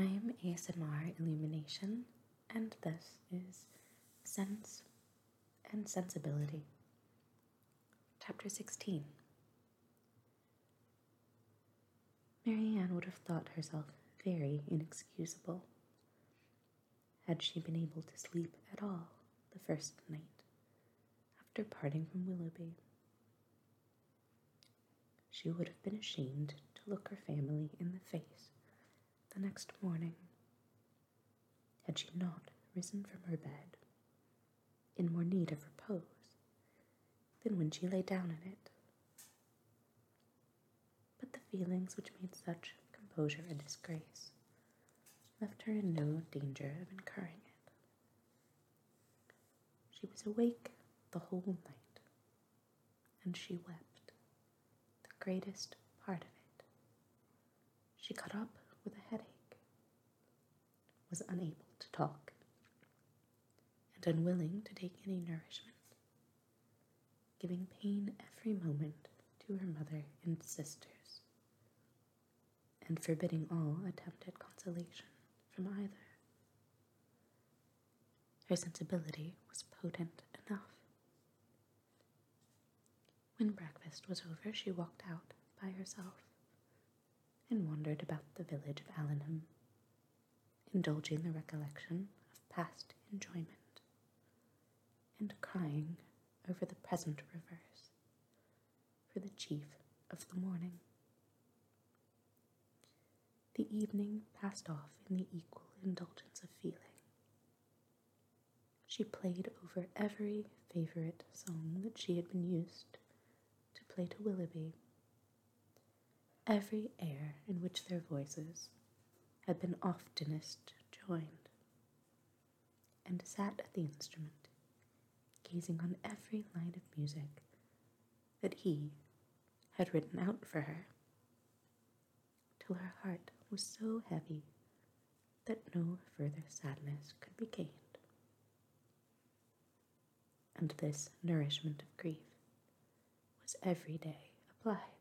I am ASMR Illumination, and this is Sense and Sensibility. Chapter 16 Marianne would have thought herself very inexcusable had she been able to sleep at all the first night after parting from Willoughby. She would have been ashamed to look her family in the face the next morning had she not risen from her bed in more need of repose than when she lay down in it. But the feelings which made such composure a disgrace left her in no danger of incurring it. She was awake the whole night, and she wept the greatest part of it. She got up with a headache, was unable to talk, and unwilling to take any nourishment, giving pain every moment to her mother and sisters, and forbidding all attempt at consolation from either. Her sensibility was potent enough. When breakfast was over, she walked out by herself and wandered about the village of Allenham, indulging the recollection of past enjoyment and crying over the present reverse for the chief of the morning. The evening passed off in the equal indulgence of feeling. She played over every favourite song that she had been used to play to Willoughby, every air in which their voices had been oftenest joined, and sat at the instrument, gazing on every line of music that he had written out for her, till her heart was so heavy that no further sadness could be gained. And this nourishment of grief was every day applied.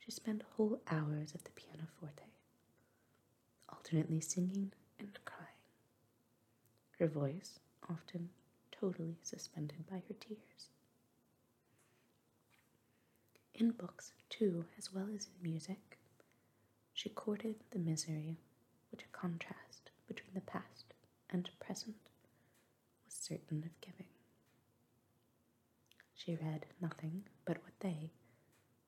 She spent whole hours at the pianoforte, alternately singing and crying, her voice often totally suspended by her tears. In books, too, as well as in music, she courted the misery which a contrast between the past and present was certain of giving. She read nothing but what they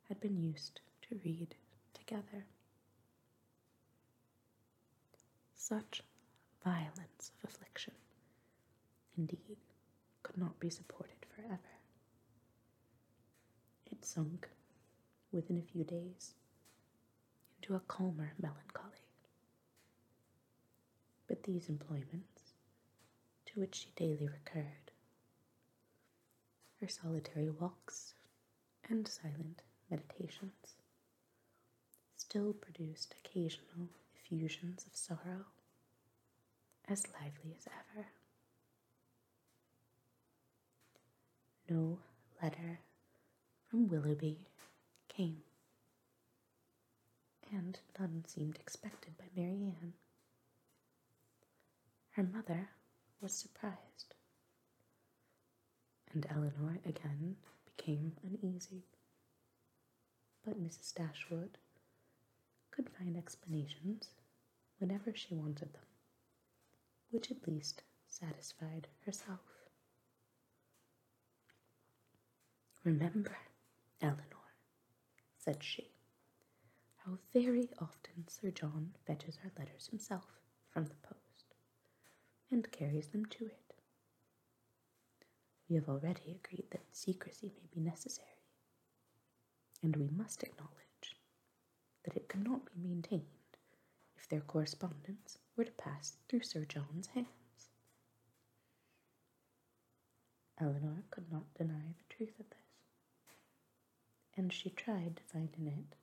had been used read together. Such violence of affliction, indeed, could not be supported forever. It sunk within a few days into a calmer melancholy. But these employments, to which she daily recurred, her solitary walks and silent meditations, still produced occasional effusions of sorrow, as lively as ever. No letter from Willoughby came, and none seemed expected by Marianne. Her mother was surprised, and Elinor again became uneasy. But Mrs. Dashwood could find explanations whenever she wanted them, which at least satisfied herself. Remember, Elinor, said she, how very often Sir John fetches our letters himself from the post and carries them to it. We have already agreed that secrecy may be necessary, and we must acknowledge that it could not be maintained if their correspondence were to pass through Sir John's hands. Elinor could not deny the truth of this and she tried to find in it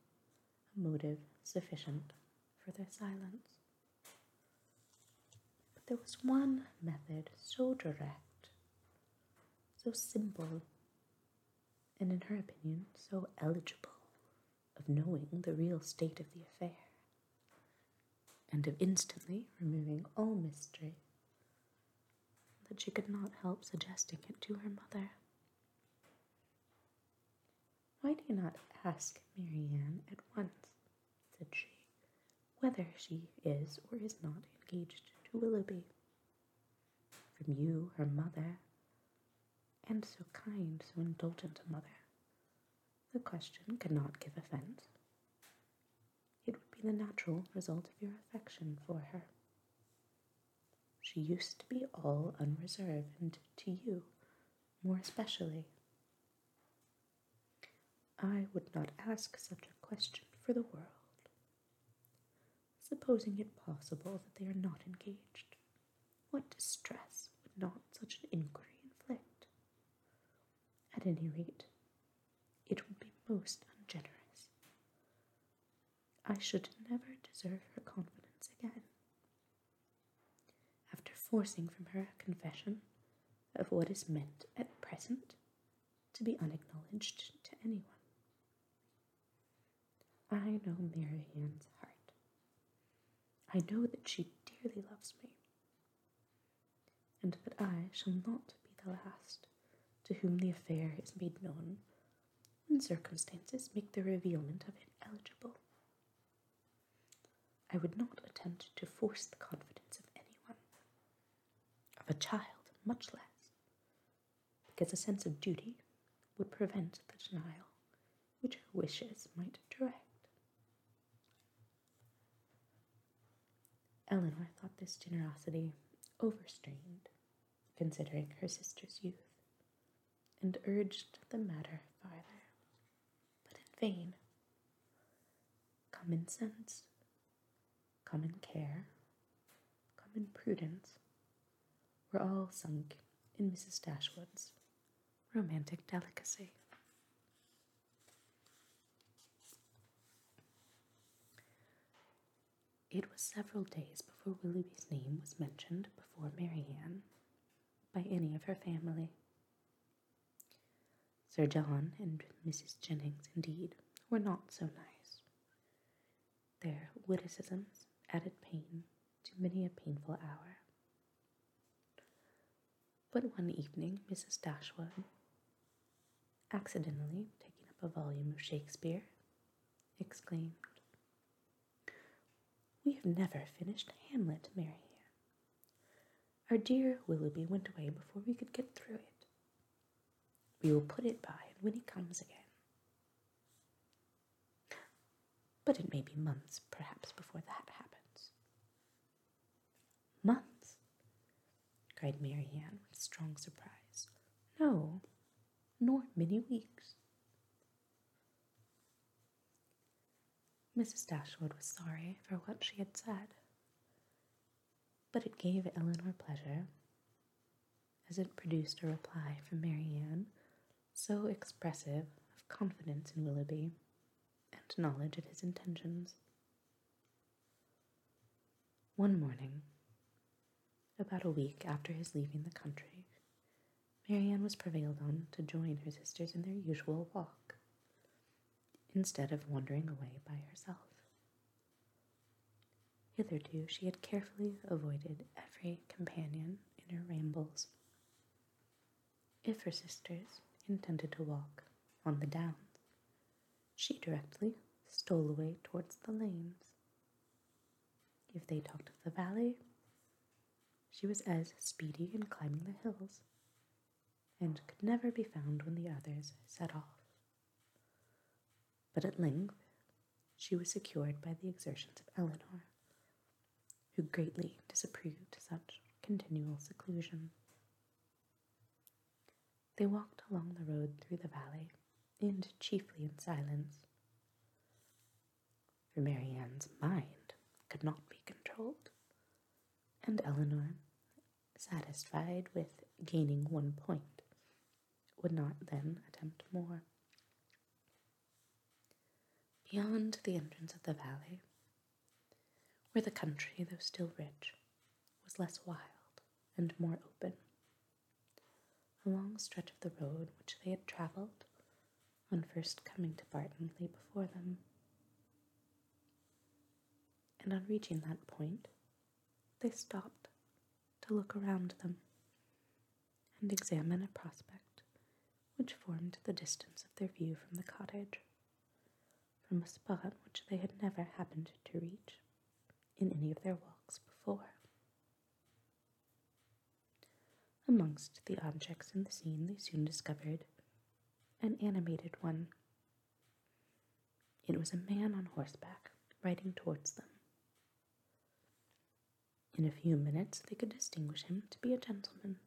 a motive sufficient for their silence. But there was one method so direct, so simple, and in her opinion so eligible of knowing the real state of the affair. and of instantly removing all mystery, that she could not help suggesting it to her mother. Why do you not ask Marianne at once, said she, whether she is or is not engaged to Willoughby? From you, her mother, and so kind, so indulgent a mother, the question cannot give offence. It would be the natural result of your affection for her. She used to be all unreserved, and to you more especially. I would not ask such a question for the world. Supposing it possible that they are not engaged, what distress would not such an inquiry inflict? At any rate, it would be most ungenerous. I should never deserve her confidence again. After forcing from her a confession of what is meant at present to be unacknowledged to anyone. I know Marianne's heart. I know that she dearly loves me, and that I shall not be the last to whom the affair is made known when circumstances make the revealment of it eligible. I would not attempt to force the confidence of anyone, of a child much less, because a sense of duty would prevent the denial which her wishes might direct. Elinor thought this generosity overstrained, considering her sister's youth, and urged the matter farther, vain. Common sense, common care, common prudence were all sunk in Mrs. Dashwood's romantic delicacy. It was several days before Willoughby's name was mentioned before Marianne by any of her family. Sir John and Mrs. Jennings, indeed, were not so nice. Their witticisms added pain to many a painful hour. But one evening, Mrs. Dashwood, accidentally taking up a volume of Shakespeare, exclaimed, we have never finished Hamlet, Marianne. Our dear Willoughby went away before we could get through it. We will put it by and when he comes again. But it may be months, perhaps, before that happens. Months? cried Marianne with strong surprise. No, nor many weeks. Mrs. Dashwood was sorry for what she had said, but it gave Elinor pleasure, as it produced a reply from Marianne so expressive of confidence in Willoughby and knowledge of his intentions. One morning, about a week after his leaving the country, Marianne was prevailed on to join her sisters in their usual walk instead of wandering away by herself. Hitherto, she had carefully avoided every companion in her rambles. If her sisters intended to walk on the downs, she directly stole away towards the lanes. If they talked of the valley, she was as speedy in climbing the hills, and could never be found when the others set off but at length she was secured by the exertions of Elinor, who greatly disapproved such continual seclusion. They walked along the road through the valley, and chiefly in silence, for Marianne's mind could not be controlled, and Elinor, satisfied with gaining one point, would not then attempt more. Beyond the entrance of the valley, where the country, though still rich, was less wild and more open, a long stretch of the road which they had travelled on first coming to Barton lay before them. And on reaching that point, they stopped to look around them and examine a prospect which formed the distance of their view from the cottage, from a spot which they had never happened to reach in any of their walks before. Amongst the objects in the scene, they soon discovered an animated one. It was a man on horseback riding towards them. In a few minutes, they could distinguish him to be a gentleman.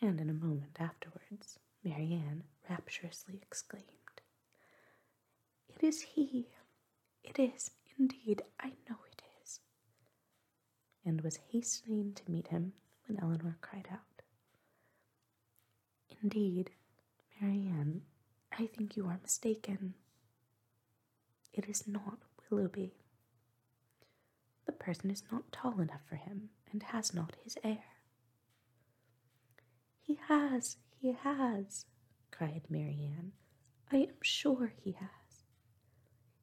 And in a moment afterwards, Marianne rapturously exclaimed, It is he! It is, indeed, I know it is! And was hastening to meet him when Elinor cried out, Indeed, Marianne, I think you are mistaken. It is not Willoughby. The person is not tall enough for him and has not his air. He has, he has, cried Marianne. I am sure he has.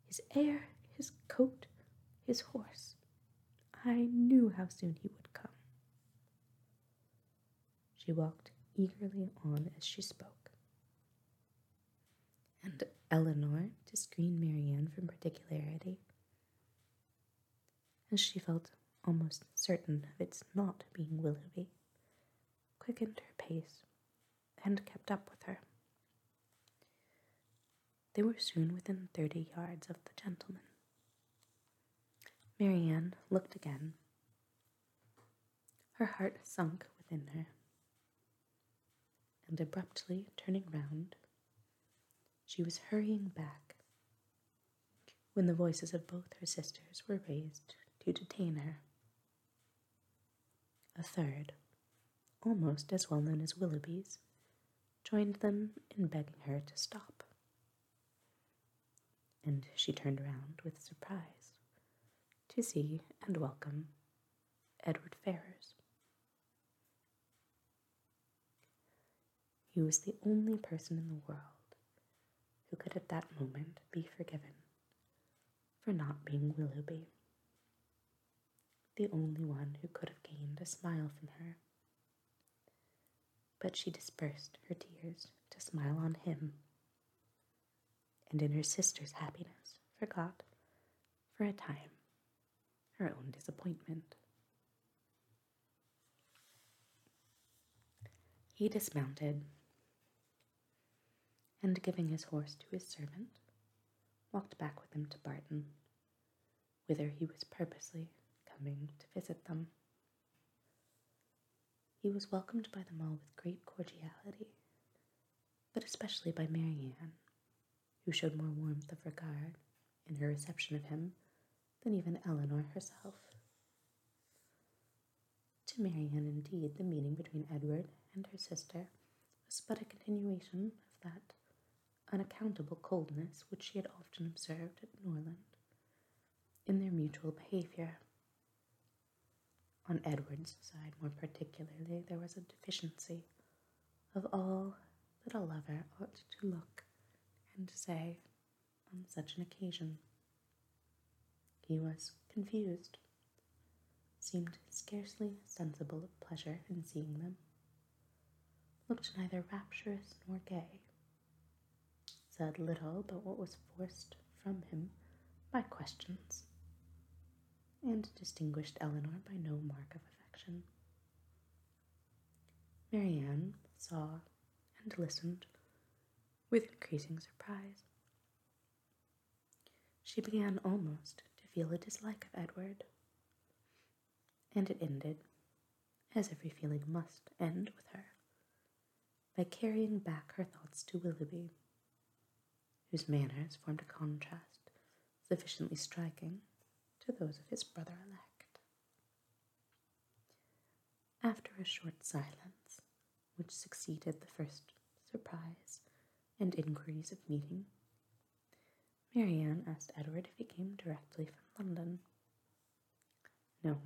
His air, his coat, his horse. I knew how soon he would. She walked eagerly on as she spoke. And Elinor, to screen Marianne from particularity, as she felt almost certain of its not being Willoughby, quickened her pace and kept up with her. They were soon within thirty yards of the gentleman. Marianne looked again. Her heart sunk within her, and abruptly turning round, she was hurrying back when the voices of both her sisters were raised to detain her. A third, almost as well known as Willoughby's, joined them in begging her to stop. And she turned round with surprise to see and welcome Edward Ferrars. He was the only person in the world who could at that moment be forgiven for not being Willoughby, the only one who could have gained a smile from her. But she dispersed her tears to smile on him, and in her sister's happiness forgot, for a time, her own disappointment. He dismounted and giving his horse to his servant, walked back with him to Barton, whither he was purposely coming to visit them. He was welcomed by them all with great cordiality, but especially by Marianne, who showed more warmth of regard in her reception of him than even Elinor herself. To Marianne, indeed, the meeting between Edward and her sister was but a continuation of that unaccountable coldness which she had often observed at Norland in their mutual behavior. On Edward's side, more particularly, there was a deficiency of all that a lover ought to look and say on such an occasion. He was confused, seemed scarcely sensible of pleasure in seeing them, looked neither rapturous nor gay, said little but what was forced from him by questions, and distinguished Elinor by no mark of affection. Marianne saw and listened with increasing surprise. She began almost to feel a dislike of Edward, and it ended, as every feeling must end with her, by carrying back her thoughts to Willoughby whose manners formed a contrast sufficiently striking to those of his brother elect. After a short silence, which succeeded the first surprise and inquiries of meeting, Marianne asked Edward if he came directly from London. No,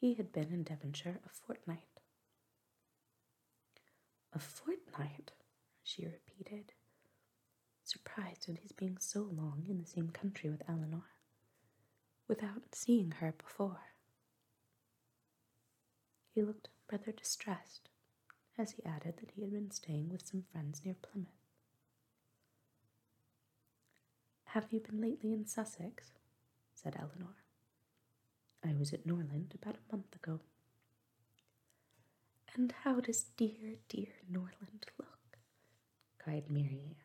he had been in Devonshire a fortnight. A fortnight, she repeated surprised at his being so long in the same country with Elinor, without seeing her before. He looked rather distressed as he added that he had been staying with some friends near Plymouth. Have you been lately in Sussex? said Elinor. I was at Norland about a month ago. And how does dear, dear Norland look? cried Marianne.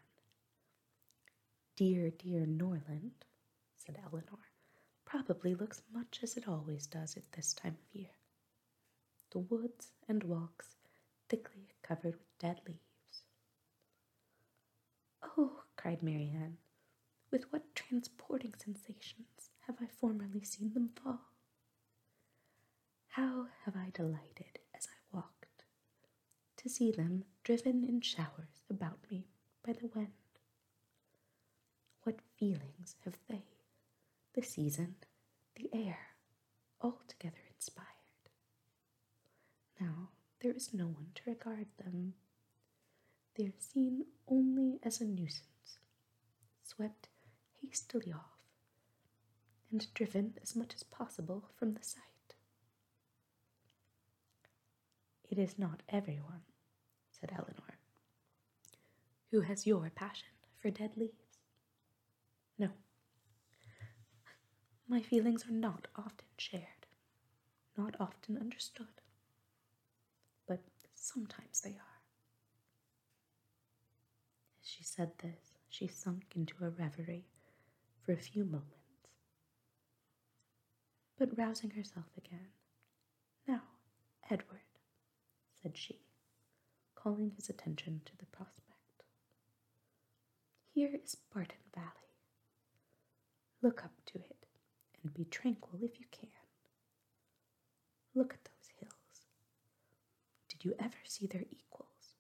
Dear, dear Norland, said Elinor, probably looks much as it always does at this time of year. The woods and walks thickly covered with dead leaves. Oh, cried Marianne, with what transporting sensations have I formerly seen them fall? How have I delighted as I walked to see them driven in showers about me by the wind? Feelings have they, the season, the air, altogether inspired? Now there is no one to regard them. They are seen only as a nuisance, swept hastily off, and driven as much as possible from the sight. It is not everyone, said Elinor, who has your passion for dead leaves. No, my feelings are not often shared, not often understood, but sometimes they are. As she said this, she sunk into a reverie for a few moments. But rousing herself again, now, Edward, said she, calling his attention to the prospect. Here is Barton Valley. Look up to it and be tranquil if you can. Look at those hills. Did you ever see their equals?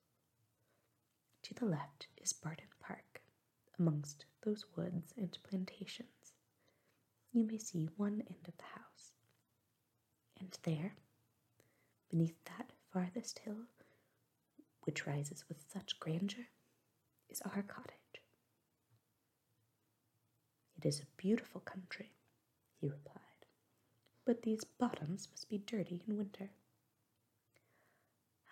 To the left is Barton Park, amongst those woods and plantations. You may see one end of the house. And there, beneath that farthest hill, which rises with such grandeur, is our cottage. It is a beautiful country, he replied, but these bottoms must be dirty in winter.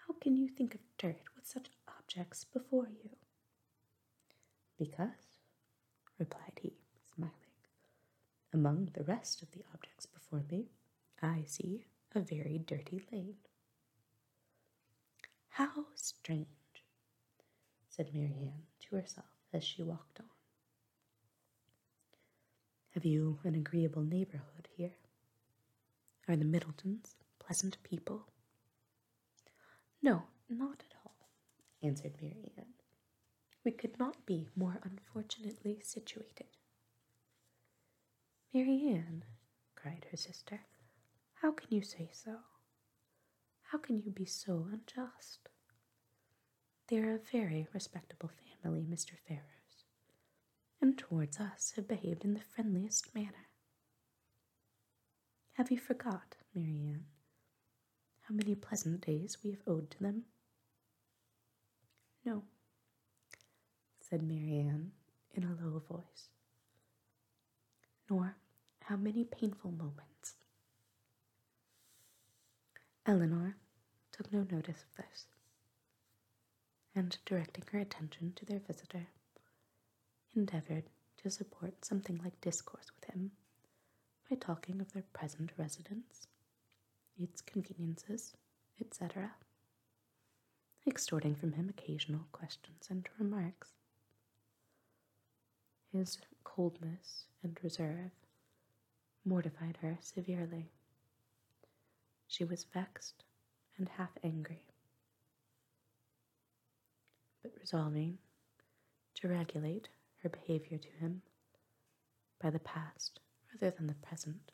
How can you think of dirt with such objects before you? Because, replied he, smiling, among the rest of the objects before me, I see a very dirty lane. How strange, said Marianne to herself as she walked on. Have you an agreeable neighborhood here? Are the Middletons pleasant people? No, not at all, answered Marianne. We could not be more unfortunately situated. Marianne, cried her sister, how can you say so? How can you be so unjust? They are a very respectable family, Mr. Ferrars, and towards us have behaved in the friendliest manner. Have you forgot, Marianne, how many pleasant days we have owed to them? No, said Marianne in a low voice, nor how many painful moments. Elinor took no notice of this, and directing her attention to their visitor, endeavored to support something like discourse with him by talking of their present residence, its conveniences, etc., extorting from him occasional questions and remarks. His coldness and reserve mortified her severely. She was vexed and half angry, but resolving to regulate her behavior to him by the past rather than the present,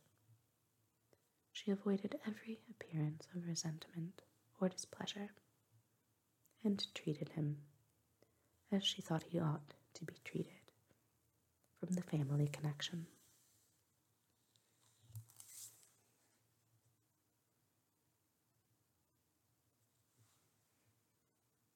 she avoided every appearance of resentment or displeasure and treated him as she thought he ought to be treated from the family connection.